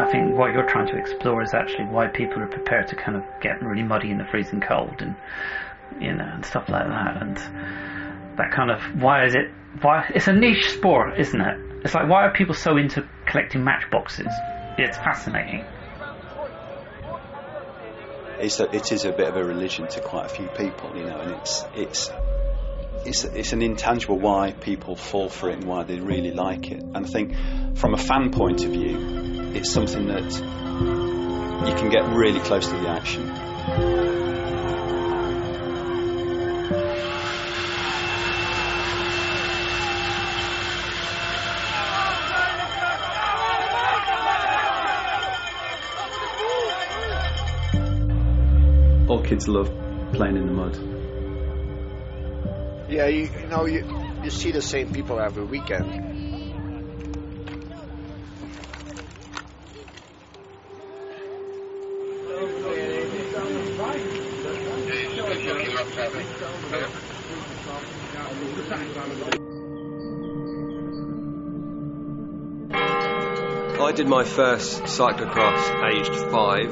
I think what you're trying to explore is actually why people are prepared to kind of get really muddy in the freezing cold and you know and stuff like that and that kind of why is it why it's a niche sport, isn't it? It's like why are people so into collecting matchboxes? It's fascinating. It's a, it is a bit of a religion to quite a few people, you know, and it's it's it's it's an intangible why people fall for it and why they really like it. And I think from a fan point of view, it's something that you can get really close to the action. all kids love playing in the mud. Yeah, you, you know, you, you see the same people every weekend. I did my first cyclocross aged five.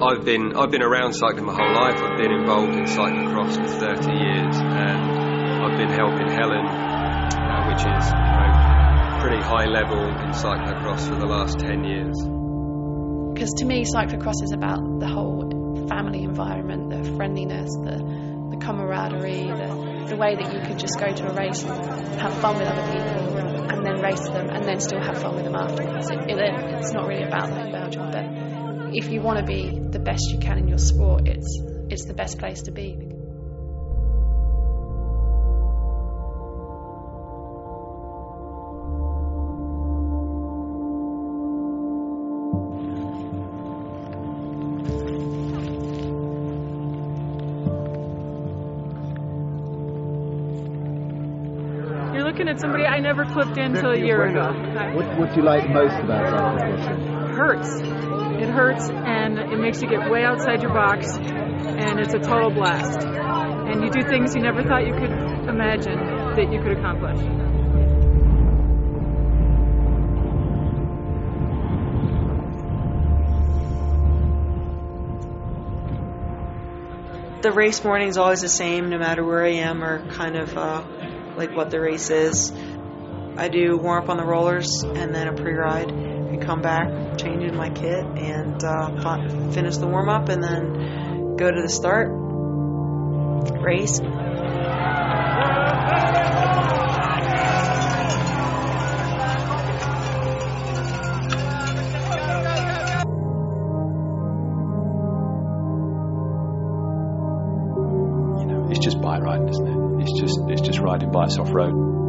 I've been I've been around cycling my whole life. I've been involved in cyclocross for 30 years, and I've been helping Helen, uh, which is you know, pretty high level in cyclocross for the last 10 years. Because to me, cyclocross is about the whole family environment, the friendliness, the, the camaraderie, the, the way that you could just go to a race and have fun with other people and then race them and then still have fun with them afterwards. It, it, it's not really about that in Belgium, but if you want to be the best you can in your sport, it's it's the best place to be. Looking at somebody I never clipped in until a year ago. What, what do you like most about cyclocross? hurts. It hurts and it makes you get way outside your box, and it's a total blast. And you do things you never thought you could imagine that you could accomplish. The race morning is always the same, no matter where I am or kind of uh, like what the race is. I do warm up on the rollers and then a pre-ride and come back, change in my kit, and uh, finish the warm up, and then go to the start race. It's just bike riding, isn't it? It's just it's just riding bikes off road.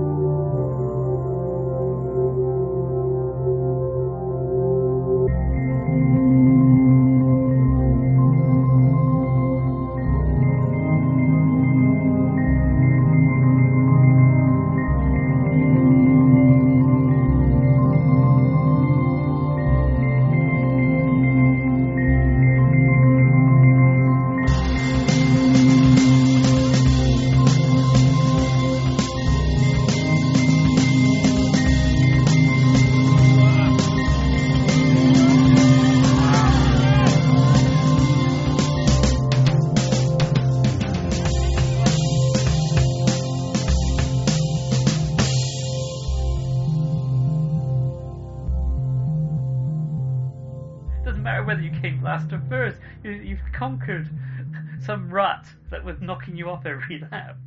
Matter whether you came last or first. You, you've conquered some rut that was knocking you off every lap.